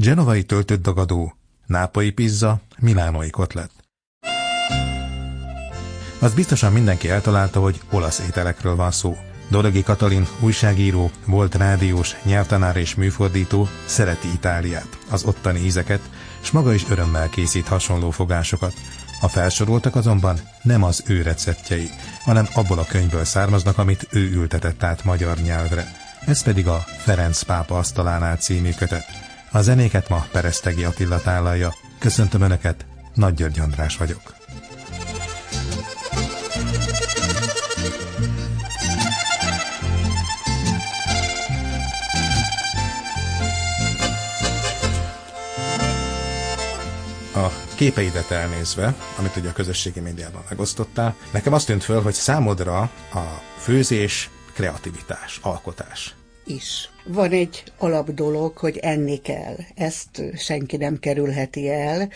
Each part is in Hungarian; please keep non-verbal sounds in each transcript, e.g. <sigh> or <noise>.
Genovai töltött dagadó, nápai pizza, milánoi kotlet. Az biztosan mindenki eltalálta, hogy olasz ételekről van szó. Dorogi Katalin, újságíró, volt rádiós, nyelvtanár és műfordító, szereti Itáliát, az ottani ízeket, s maga is örömmel készít hasonló fogásokat. A felsoroltak azonban nem az ő receptjei, hanem abból a könyvből származnak, amit ő ültetett át magyar nyelvre. Ez pedig a Ferenc pápa asztalánál című kötet. A zenéket ma Peresztegi Attila tálalja. Köszöntöm Önöket, Nagy György András vagyok. a képeidet elnézve, amit ugye a közösségi médiában megosztottál, nekem azt tűnt föl, hogy számodra a főzés kreativitás, alkotás. Is. Van egy alap dolog, hogy enni kell. Ezt senki nem kerülheti el.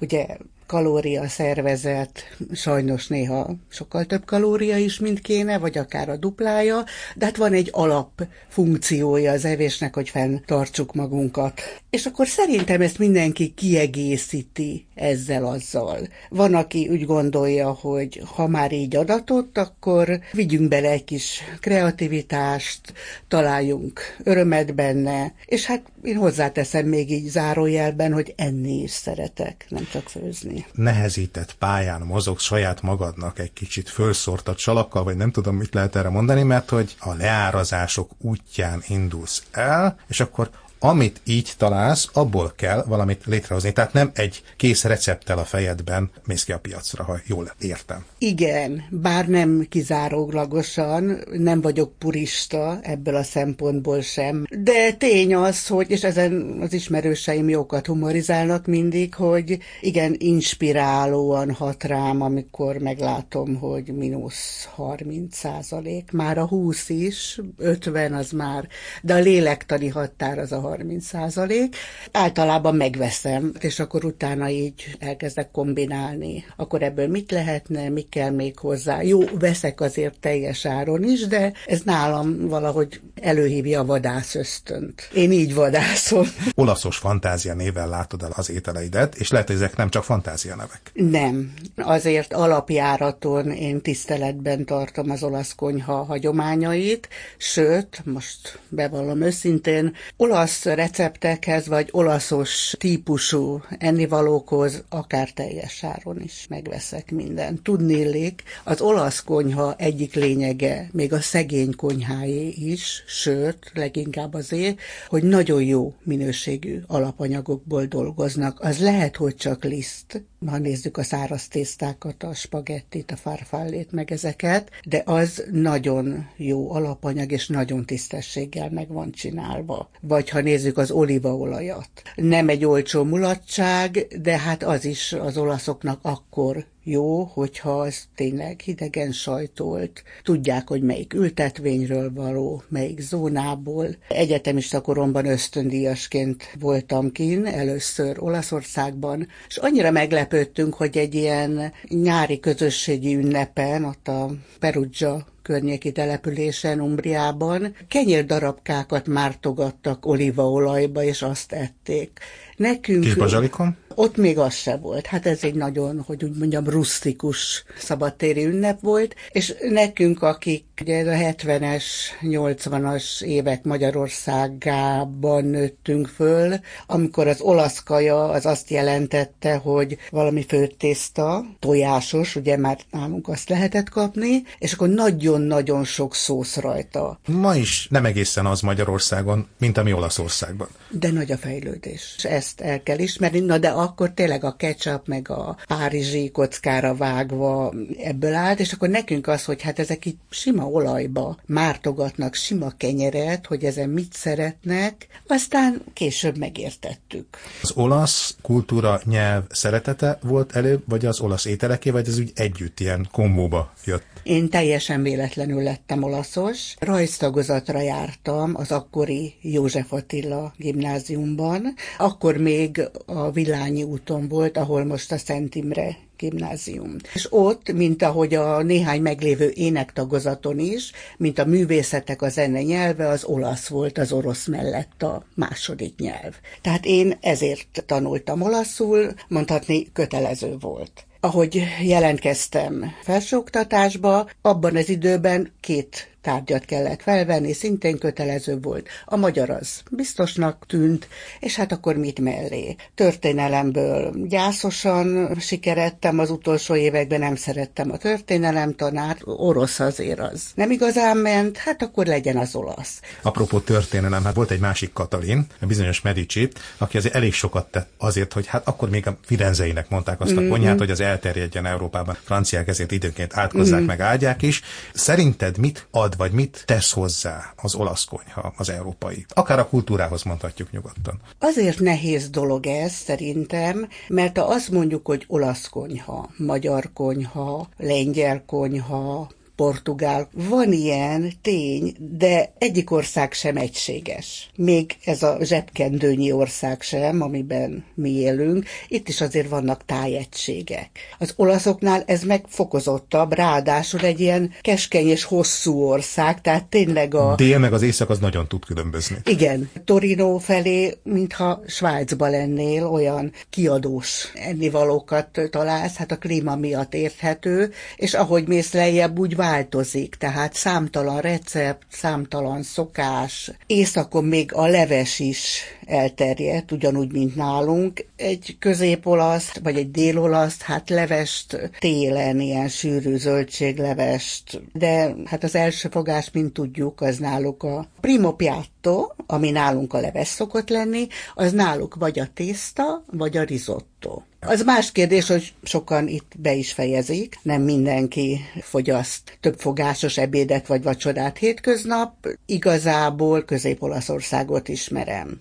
Ugye kalória szervezet, sajnos néha sokkal több kalória is, mint kéne, vagy akár a duplája, de hát van egy alap funkciója az evésnek, hogy fenntartsuk magunkat. És akkor szerintem ezt mindenki kiegészíti ezzel azzal. Van, aki úgy gondolja, hogy ha már így adatott, akkor vigyünk bele egy kis kreativitást, találjunk örömet benne, és hát én hozzáteszem még így zárójelben, hogy enni is szeretek, nem csak főzni. Nehezített pályán mozogsz saját magadnak egy kicsit fölszórtat salakkal, vagy nem tudom, mit lehet erre mondani, mert hogy a leárazások útján indulsz el, és akkor amit így találsz, abból kell valamit létrehozni. Tehát nem egy kész recepttel a fejedben mész ki a piacra, ha jól értem. Igen, bár nem kizárólagosan, nem vagyok purista ebből a szempontból sem, de tény az, hogy, és ezen az ismerőseim jókat humorizálnak mindig, hogy igen, inspirálóan hat rám, amikor meglátom, hogy mínusz 30 százalék, már a 20 is, 50 az már, de a lélektani határ az a 30 százalék. Általában megveszem, és akkor utána így elkezdek kombinálni. Akkor ebből mit lehetne, mi kell még hozzá. Jó, veszek azért teljes áron is, de ez nálam valahogy előhívja a vadász ösztönt. Én így vadászom. Olaszos fantázia néven látod el az ételeidet, és lehet, hogy ezek nem csak fantázia nevek. Nem. Azért alapjáraton én tiszteletben tartom az olasz konyha hagyományait, sőt, most bevallom őszintén, olasz receptekhez, vagy olaszos típusú ennivalókhoz akár teljes áron is megveszek mindent. Tudnélik, az olasz konyha egyik lényege, még a szegény konyháé is, sőt, leginkább azért, hogy nagyon jó minőségű alapanyagokból dolgoznak. Az lehet, hogy csak liszt, ha nézzük a száraz tésztákat, a spagettit, a farfallét, meg ezeket, de az nagyon jó alapanyag, és nagyon tisztességgel meg van csinálva. Vagy ha nézzük az olívaolajat. Nem egy olcsó mulatság, de hát az is az olaszoknak akkor jó, hogyha az tényleg hidegen sajtolt, tudják, hogy melyik ültetvényről való, melyik zónából. Egyetemista koromban ösztöndíjasként voltam kin, először Olaszországban, és annyira meglepődtünk, hogy egy ilyen nyári közösségi ünnepen, ott a Perugia környéki településen, Umbriában, kenyérdarabkákat mártogattak olívaolajba, és azt ették. Nekünk... Kép a zsalikon? Ott még az se volt. Hát ez egy nagyon, hogy úgy mondjam, rustikus szabadtéri ünnep volt, és nekünk, akik ugye a 70-es, 80-as évek Magyarországában nőttünk föl, amikor az olasz kaja az azt jelentette, hogy valami főtészta, tojásos, ugye már nálunk azt lehetett kapni, és akkor nagyon-nagyon sok szósz rajta. Ma is nem egészen az Magyarországon, mint ami Olaszországban. De nagy a fejlődés. Ezt el kell ismerni, na de akkor tényleg a ketchup meg a párizsi kockára vágva ebből állt, és akkor nekünk az, hogy hát ezek így sima olajba mártogatnak sima kenyeret, hogy ezen mit szeretnek, aztán később megértettük. Az olasz kultúra, nyelv szeretete volt előbb, vagy az olasz ételeké, vagy ez úgy együtt ilyen kombóba jött? Én teljesen véletlenül lettem olaszos. Rajztagozatra jártam az akkori József Attila gimnáziumban. Akkor még a Bányai úton volt, ahol most a Szent Imre gimnázium. És ott, mint ahogy a néhány meglévő énektagozaton is, mint a művészetek a zene nyelve, az olasz volt az orosz mellett a második nyelv. Tehát én ezért tanultam olaszul, mondhatni kötelező volt ahogy jelentkeztem felsőoktatásba, abban az időben két tárgyat kellett felvenni, szintén kötelező volt. A magyar az biztosnak tűnt, és hát akkor mit mellé? Történelemből gyászosan sikerettem az utolsó években, nem szerettem a történelem tanárt, orosz azért az. Nem igazán ment, hát akkor legyen az olasz. Apropó történelem, hát volt egy másik Katalin, a bizonyos Medici, aki azért elég sokat tett azért, hogy hát akkor még a Firenzeinek mondták azt a mm-hmm. konyhát, hogy az elterjedjen Európában. Franciák ezért időnként átkozzák mm. meg ágyák is. Szerinted mit ad vagy mit tesz hozzá az olasz konyha, az európai? Akár a kultúrához mondhatjuk nyugodtan. Azért nehéz dolog ez szerintem, mert ha azt mondjuk, hogy olasz konyha, magyar konyha, lengyel konyha, portugál. Van ilyen tény, de egyik ország sem egységes. Még ez a zsebkendőnyi ország sem, amiben mi élünk. Itt is azért vannak tájegységek. Az olaszoknál ez megfokozottabb, ráadásul egy ilyen keskeny és hosszú ország, tehát tényleg a... Dél meg az észak az nagyon tud különbözni. Igen. Torino felé, mintha Svájcba lennél, olyan kiadós ennivalókat találsz, hát a klíma miatt érthető, és ahogy mész lejjebb, úgy változik, tehát számtalan recept, számtalan szokás. Északon még a leves is elterjedt, ugyanúgy, mint nálunk. Egy középolaszt, vagy egy délolaszt, hát levest télen, ilyen sűrű zöldséglevest, de hát az első fogás, mint tudjuk, az náluk a primo piatto, ami nálunk a leves szokott lenni, az náluk vagy a tészta, vagy a risotto. Az más kérdés, hogy sokan itt be is fejezik, nem mindenki fogyaszt többfogásos ebédet vagy vacsorát hétköznap, igazából Közép-Olaszországot ismerem.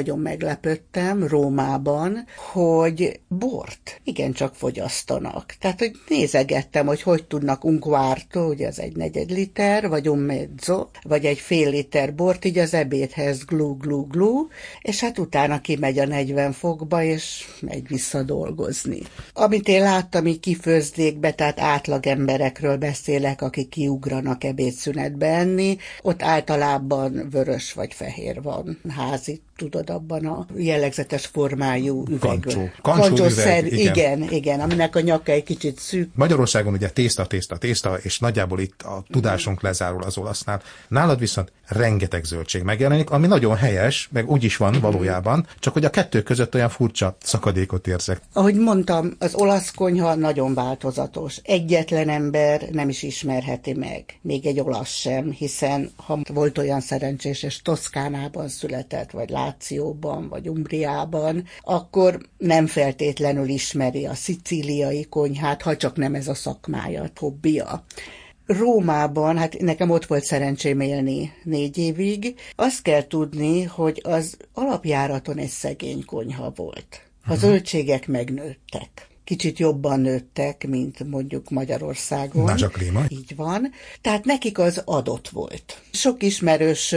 Nagyon meglepődtem Rómában, hogy bort igencsak fogyasztanak. Tehát, hogy nézegettem, hogy hogy tudnak un quarto, ugye az egy negyed liter, vagy un mezzo, vagy egy fél liter bort, így az ebédhez glu, glu, glu, és hát utána kimegy a 40 fokba, és megy vissza dolgozni. Amit én láttam így kifőzdékbe, tehát átlag emberekről beszélek, akik kiugranak ebédszünetbe enni, ott általában vörös vagy fehér van házi tudod, abban a jellegzetes formájú üvegben. Kancsó. Kancsó, üveg, igen. igen, igen, aminek a nyaka egy kicsit szűk. Magyarországon ugye tészta, tészta, tészta, és nagyjából itt a tudásunk lezárul az olasznál. Nálad viszont rengeteg zöldség megjelenik, ami nagyon helyes, meg úgy is van valójában, csak hogy a kettő között olyan furcsa szakadékot érzek. Ahogy mondtam, az olasz konyha nagyon változatos. Egyetlen ember nem is ismerheti meg, még egy olasz sem, hiszen ha volt olyan szerencsés, és Toszkánában született, vagy Lációban, vagy Umbriában, akkor nem feltétlenül ismeri a szicíliai konyhát, ha csak nem ez a szakmája, hobbija. Rómában, hát nekem ott volt szerencsém élni négy évig, azt kell tudni, hogy az alapjáraton egy szegény konyha volt. A mhm. zöldségek megnőttek kicsit jobban nőttek, mint mondjuk Magyarországon. Más a klíma. Így van. Tehát nekik az adott volt. Sok ismerős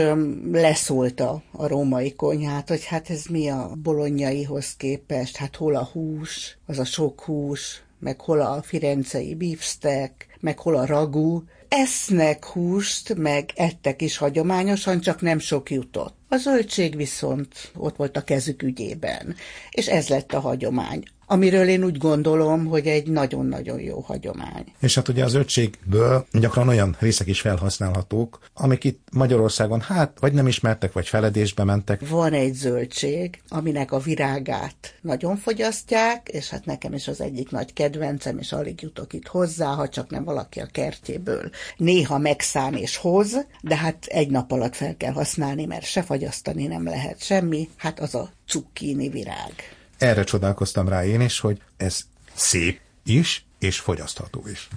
leszólta a római konyhát, hogy hát ez mi a bolonyaihoz képest, hát hol a hús, az a sok hús, meg hol a firencei beefsteak, meg hol a ragú. Esznek húst, meg ettek is hagyományosan, csak nem sok jutott. A zöldség viszont ott volt a kezük ügyében, és ez lett a hagyomány amiről én úgy gondolom, hogy egy nagyon-nagyon jó hagyomány. És hát ugye az ötségből gyakran olyan részek is felhasználhatók, amik itt Magyarországon hát vagy nem ismertek, vagy feledésbe mentek. Van egy zöldség, aminek a virágát nagyon fogyasztják, és hát nekem is az egyik nagy kedvencem, és alig jutok itt hozzá, ha csak nem valaki a kertjéből. Néha megszán és hoz, de hát egy nap alatt fel kell használni, mert se fagyasztani nem lehet semmi, hát az a cukkini virág erre csodálkoztam rá én is, hogy ez szép is, és fogyasztható is.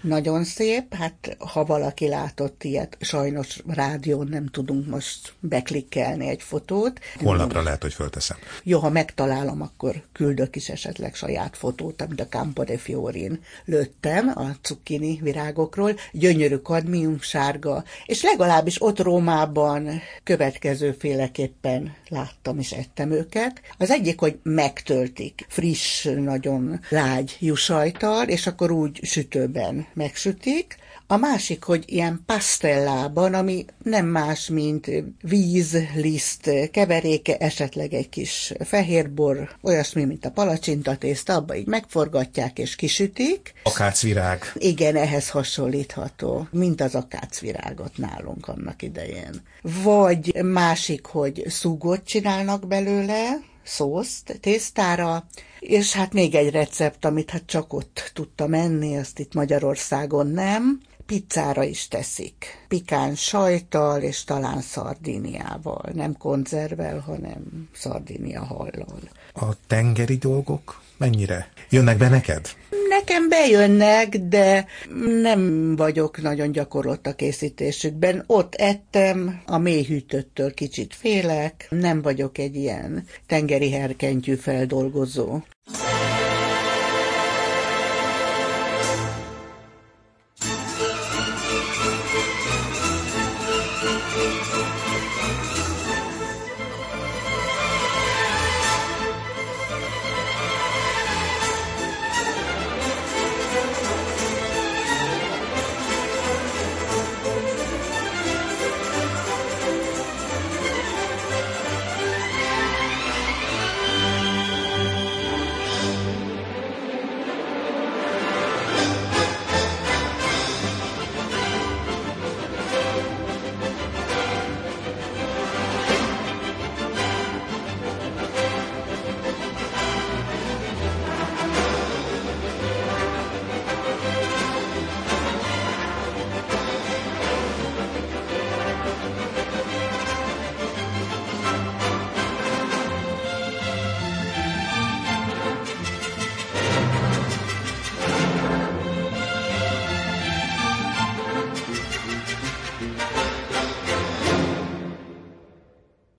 Nagyon szép, hát ha valaki látott ilyet, sajnos rádión nem tudunk most beklikkelni egy fotót. Holnapra lehet, hogy fölteszem. Jó, ha megtalálom, akkor küldök is esetleg saját fotót, amit a Campo de Fiorin lőttem a cukkini virágokról. Gyönyörű kadmium sárga, és legalábbis ott Rómában következőféleképpen láttam és ettem őket. Az egyik, hogy megtöltik friss, nagyon lágy jusajtal, és akkor úgy sütőben megsütik, a másik, hogy ilyen pasztellában, ami nem más, mint víz, liszt, keveréke, esetleg egy kis fehérbor, olyasmi, mint a palacsintatészta, abba így megforgatják és kisütik. Akácvirág. Igen, ehhez hasonlítható, mint az akácvirágot nálunk annak idején. Vagy másik, hogy szúgót csinálnak belőle, szószt tésztára, és hát még egy recept, amit hát csak ott tudtam enni, azt itt Magyarországon nem, pizzára is teszik. Pikán sajtal és talán szardíniával. Nem konzervvel, hanem szardínia hallal. A tengeri dolgok mennyire jönnek be neked? Nekem bejönnek, de nem vagyok nagyon gyakorlott a készítésükben. Ott ettem, a mélyhűtöttől kicsit félek, nem vagyok egy ilyen tengeri herkentyű feldolgozó.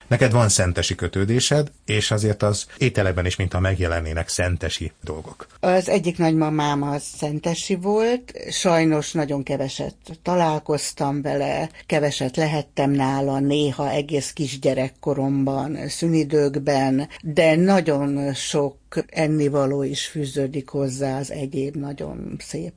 Neked van szentesi kötődésed, és azért az ételekben is, mintha megjelennének szentesi dolgok. Az egyik nagymamám az szentesi volt, sajnos nagyon keveset találkoztam vele, keveset lehettem nála, néha egész kisgyerekkoromban, szünidőkben, de nagyon sok ennivaló is fűződik hozzá az egyéb nagyon szép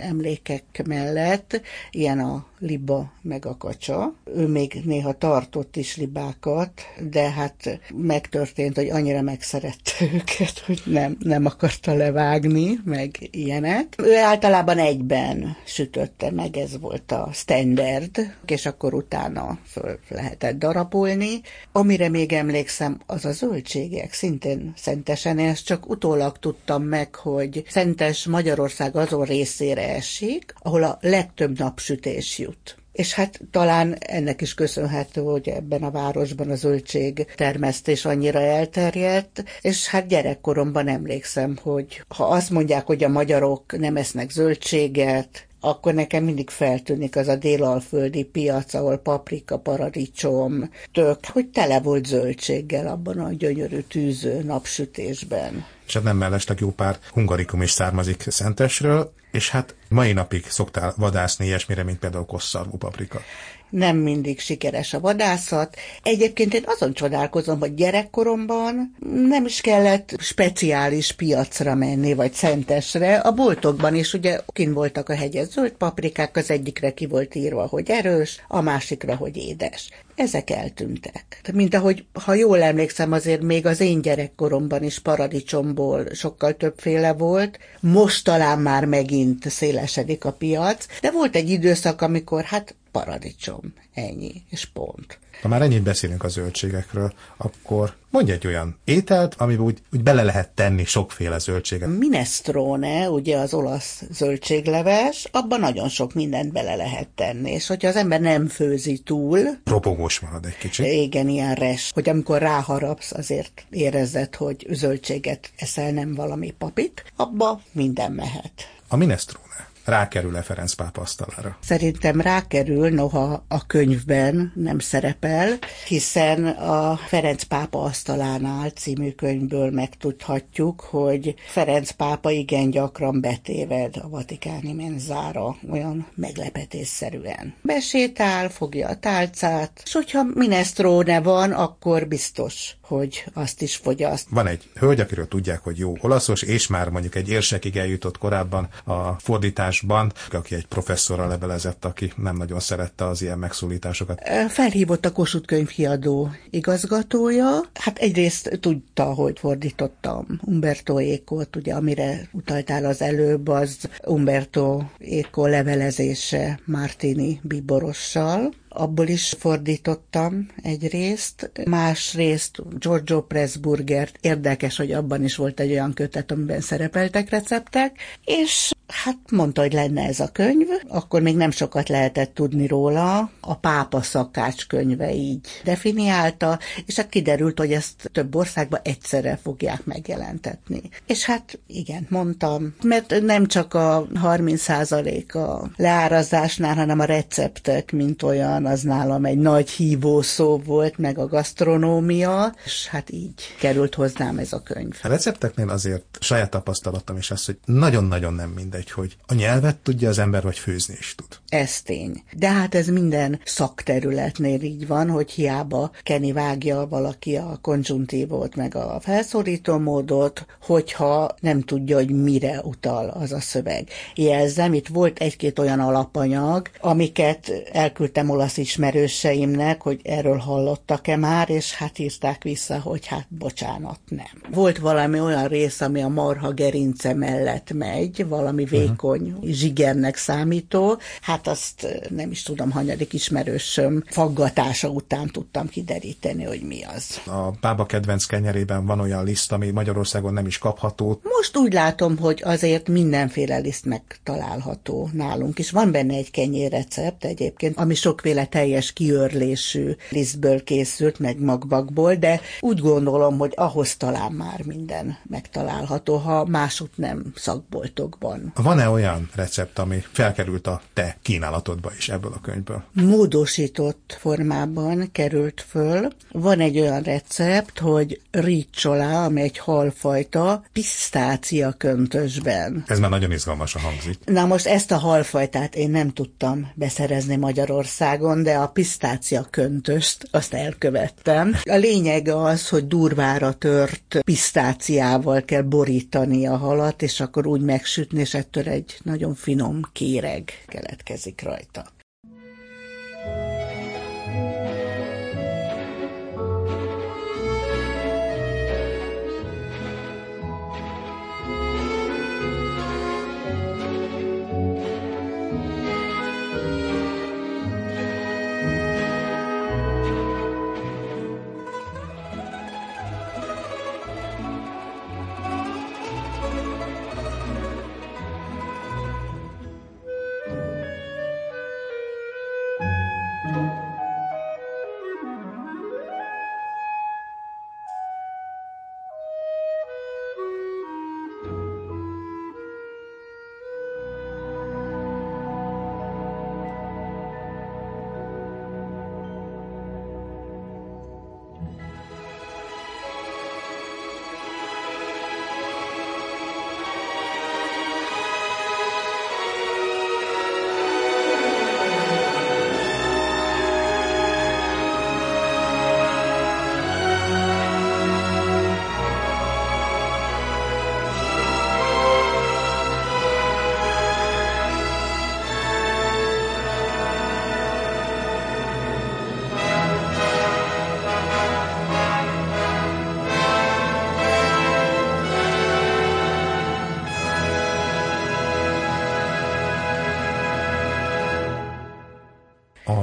emlékek mellett, ilyen a liba meg a kacsa. Ő még néha tartott is libákat, de hát megtörtént, hogy annyira megszerette <laughs> őket, hogy nem, nem akarta levágni, meg ilyenek. Ő általában egyben sütötte meg, ez volt a standard, és akkor utána föl lehetett darapolni. Amire még emlékszem, az a zöldségek, szintén szentesen ezt csak utólag tudtam meg, hogy Szentes Magyarország azon részére esik, ahol a legtöbb napsütés jut. És hát talán ennek is köszönhető, hogy ebben a városban a zöldség termesztés annyira elterjedt, és hát gyerekkoromban emlékszem, hogy ha azt mondják, hogy a magyarok nem esznek zöldséget, akkor nekem mindig feltűnik az a délalföldi piac, ahol paprika, paradicsom, tök, hogy tele volt zöldséggel abban a gyönyörű tűző napsütésben. És hát nem mellesleg jó pár hungarikum is származik Szentesről. És hát mai napig szoktál vadászni ilyesmire, mint például kosszarvú paprika nem mindig sikeres a vadászat. Egyébként én azon csodálkozom, hogy gyerekkoromban nem is kellett speciális piacra menni, vagy szentesre. A boltokban is ugye kin voltak a hegyes zöld paprikák, az egyikre ki volt írva, hogy erős, a másikra, hogy édes ezek eltűntek. Mint ahogy, ha jól emlékszem, azért még az én gyerekkoromban is paradicsomból sokkal többféle volt. Most talán már megint szélesedik a piac, de volt egy időszak, amikor hát paradicsom, ennyi, és pont. Ha már ennyit beszélünk a zöldségekről, akkor mondj egy olyan ételt, amiben úgy, úgy bele lehet tenni sokféle zöldséget. Minestrone, ugye az olasz zöldségleves, abban nagyon sok mindent bele lehet tenni, és hogyha az ember nem főzi túl... Ropogós marad egy kicsit. Igen, ilyen res, hogy amikor ráharapsz, azért érezzed, hogy zöldséget eszel, nem valami papit, abba minden mehet. A minestrone rákerül-e Ferenc pápa asztalára? Szerintem rákerül, noha a könyvben nem szerepel, hiszen a Ferenc pápa asztalánál című könyvből megtudhatjuk, hogy Ferenc pápa igen gyakran betéved a vatikáni menzára, olyan meglepetésszerűen. Besétál, fogja a tálcát, és hogyha minestrone van, akkor biztos, hogy azt is fogyaszt. Van egy hölgy, akiről tudják, hogy jó olaszos, és már mondjuk egy érsekig eljutott korábban a fordítás tanulásban, aki egy professzorral levelezett, aki nem nagyon szerette az ilyen megszólításokat. Felhívott a Kossuth könyvkiadó igazgatója. Hát egyrészt tudta, hogy fordítottam Umberto Ékot, ugye amire utaltál az előbb, az Umberto Éko levelezése Martini Biborossal, abból is fordítottam egy részt, másrészt Giorgio Pressburgert, érdekes, hogy abban is volt egy olyan kötet, amiben szerepeltek receptek, és hát mondta, hogy lenne ez a könyv, akkor még nem sokat lehetett tudni róla, a pápa szakács könyve így definiálta, és hát kiderült, hogy ezt több országban egyszerre fogják megjelentetni. És hát igen, mondtam, mert nem csak a 30% a leárazásnál, hanem a receptek, mint olyan, az nálam egy nagy hívó szó volt, meg a gasztronómia, és hát így került hozzám ez a könyv. A recepteknél azért saját tapasztalatom is az, hogy nagyon-nagyon nem mindegy, hogy a nyelvet tudja az ember, vagy főzni is tud. Ez tény. De hát ez minden szakterületnél így van, hogy hiába Kenny vágja valaki a konzsuntívót, meg a felszólító módot, hogyha nem tudja, hogy mire utal az a szöveg. Jelzem, itt volt egy-két olyan alapanyag, amiket elküldtem olasz ismerőseimnek, hogy erről hallottak-e már, és hát írták vissza, hogy hát bocsánat, nem. Volt valami olyan rész, ami a marha gerince mellett megy, valami. Vékony zsigernek számító, hát azt nem is tudom, hanyadik ismerősöm faggatása után tudtam kideríteni, hogy mi az. A bába kedvenc kenyerében van olyan liszt, ami Magyarországon nem is kapható. Most úgy látom, hogy azért mindenféle liszt megtalálható nálunk, és van benne egy kenyérrecept egyébként, ami sokféle teljes kiörlésű lisztből készült, meg magvakból, de úgy gondolom, hogy ahhoz talán már minden megtalálható, ha másút nem szakboltokban. Van-e olyan recept, ami felkerült a te kínálatodba is ebből a könyvből? Módosított formában került föl. Van egy olyan recept, hogy ricsolá, ami egy halfajta, pisztácia köntösben. Ez már nagyon izgalmas a hangzik. Na most ezt a halfajtát én nem tudtam beszerezni Magyarországon, Magyarországon, de a pisztácia köntöst azt elkövettem. A lényeg az, hogy durvára tört pisztáciával kell borítani a halat, és akkor úgy megsütni, és ettől egy nagyon finom kéreg keletkezik rajta.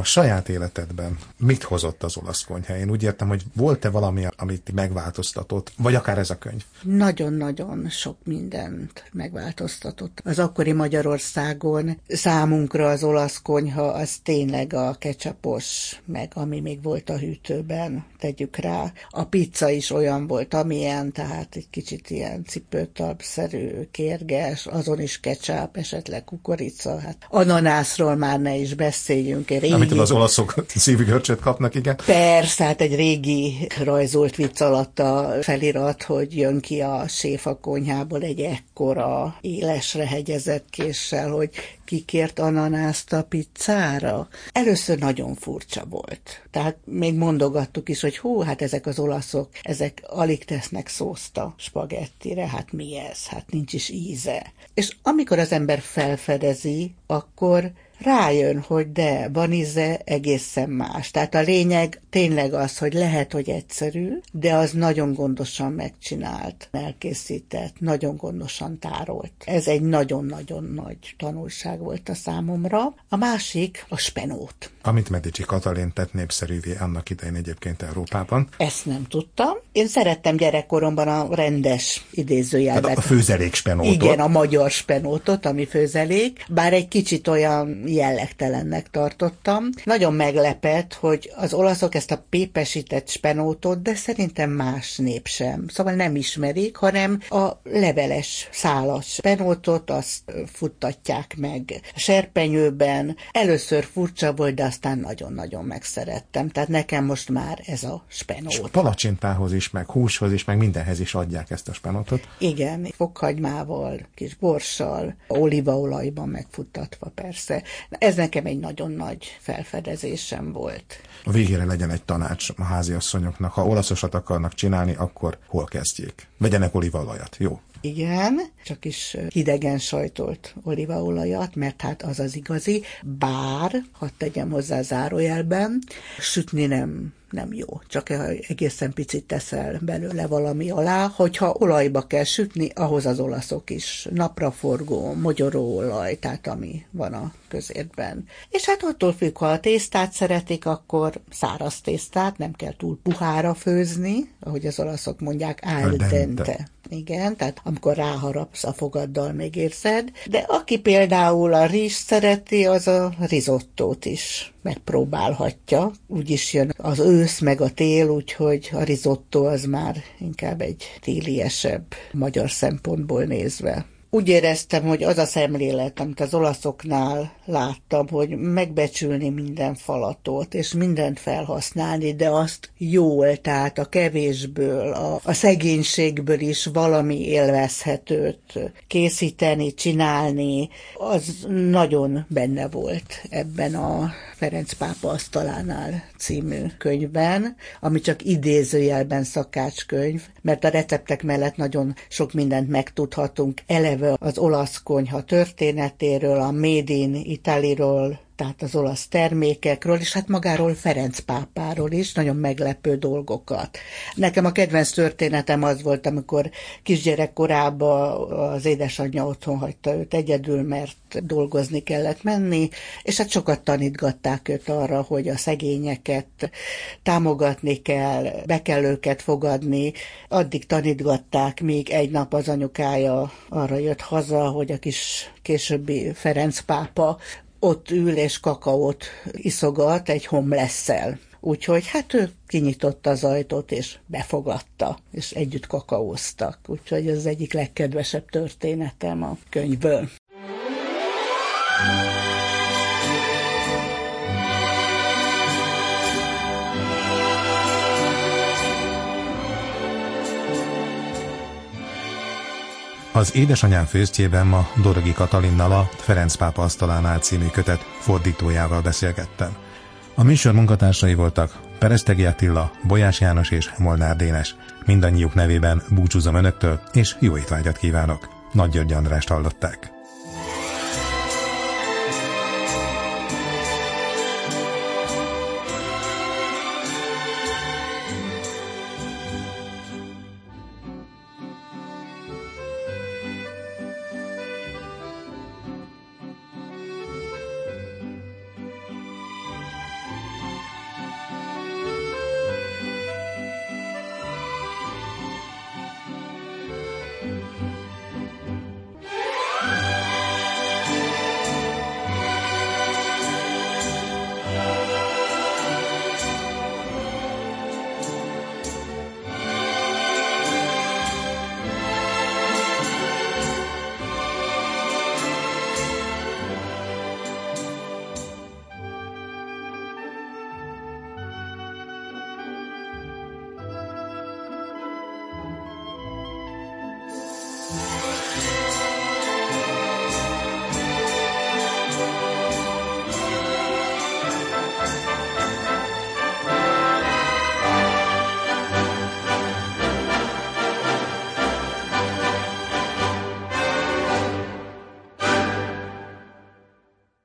Saját életedben mit hozott az olasz konyha? Én úgy értem, hogy volt-e valami, amit megváltoztatott, vagy akár ez a könyv? Nagyon-nagyon sok mindent megváltoztatott. Az akkori Magyarországon számunkra az olasz konyha az tényleg a kecsapos, meg ami még volt a hűtőben, tegyük rá. A pizza is olyan volt, amilyen, tehát egy kicsit ilyen cipőtalpszerű, kérges, azon is kecsáp, esetleg kukorica, hát ananászról már ne is beszéljünk. Régi... Az olaszok szívgörcsöt kapnak, igen. Persze, hát egy régi rajzolt vicc alatt a felirat, hogy jön ki a séf a konyhából egy ekkora élesre hegyezett késsel, hogy kikért ananászt a pizzára. Először nagyon furcsa volt. Tehát még mondogattuk is, hogy hú, hát ezek az olaszok, ezek alig tesznek szószta spagettire, hát mi ez? Hát nincs is íze. És amikor az ember felfedezi, akkor rájön, hogy de, Banize egészen más. Tehát a lényeg tényleg az, hogy lehet, hogy egyszerű, de az nagyon gondosan megcsinált, elkészített, nagyon gondosan tárolt. Ez egy nagyon-nagyon nagy tanulság volt a számomra. A másik a spenót. Amit Medici Katalin tett népszerűvé annak idején egyébként Európában. Ezt nem tudtam. Én szerettem gyerekkoromban a rendes idézőjelben. A főzelék spenótot. Igen, a magyar spenótot, ami főzelék, bár egy kicsit olyan jellegtelennek tartottam. Nagyon meglepett, hogy az olaszok ezt a pépesített spenótot, de szerintem más nép sem. Szóval nem ismerik, hanem a leveles szálas spenótot azt futtatják meg serpenyőben. Először furcsa volt, de aztán nagyon-nagyon megszerettem. Tehát nekem most már ez a spenót. És palacsintához is, meg húshoz is, meg mindenhez is adják ezt a spenótot. Igen, fokhagymával, kis borssal, olívaolajban megfuttatva persze. Ez nekem egy nagyon nagy felfedezésem volt. A végére legyen egy tanács a háziasszonyoknak. Ha olaszosat akarnak csinálni, akkor hol kezdjék? Vegyenek olívaolajat, jó? Igen, csak is hidegen sajtolt olívaolajat, mert hát az az igazi, bár, hadd tegyem hozzá zárójelben, sütni nem nem jó. Csak egészen picit teszel belőle valami alá, hogyha olajba kell sütni, ahhoz az olaszok is napraforgó, mogyoróolaj, tehát ami van a közértben. És hát attól függ, ha a tésztát szeretik, akkor száraz tésztát, nem kell túl puhára főzni, ahogy az olaszok mondják, al dente. Igen, tehát amikor ráharapsz a fogaddal, még érzed. De aki például a rizs szereti, az a rizottót is megpróbálhatja. Úgyis jön az ősz meg a tél, úgyhogy a rizottó az már inkább egy téliesebb magyar szempontból nézve úgy éreztem, hogy az a szemlélet, amit az olaszoknál láttam, hogy megbecsülni minden falatot, és mindent felhasználni, de azt jól, tehát a kevésből, a, a szegénységből is valami élvezhetőt készíteni, csinálni, az nagyon benne volt ebben a Ferenc pápa asztalánál című könyvben, ami csak idézőjelben szakácskönyv, mert a receptek mellett nagyon sok mindent megtudhatunk eleve az olasz konyha történetéről, a Made in Italy-ról, tehát az olasz termékekről, és hát magáról Ferenc pápáról is, nagyon meglepő dolgokat. Nekem a kedvenc történetem az volt, amikor kisgyerekkorában az édesanyja otthon hagyta őt egyedül, mert dolgozni kellett menni, és hát sokat tanítgatták őt arra, hogy a szegényeket támogatni kell, be kell őket fogadni. Addig tanítgatták, míg egy nap az anyukája arra jött haza, hogy a kis későbbi Ferenc pápa ott ül és kakaót iszogat egy homlesszel. Úgyhogy hát ő kinyitotta az ajtót, és befogadta, és együtt kakaóztak. Úgyhogy ez az egyik legkedvesebb történetem a könyvből. Az Édesanyám főztjében ma Dorogi Katalinnal a Ferenc pápa asztalánál című kötet fordítójával beszélgettem. A műsor munkatársai voltak Peresztegi Attila, Bolyás János és Molnár Dénes. Mindannyiuk nevében búcsúzom önöktől, és jó étvágyat kívánok. Nagy György Andrást hallották.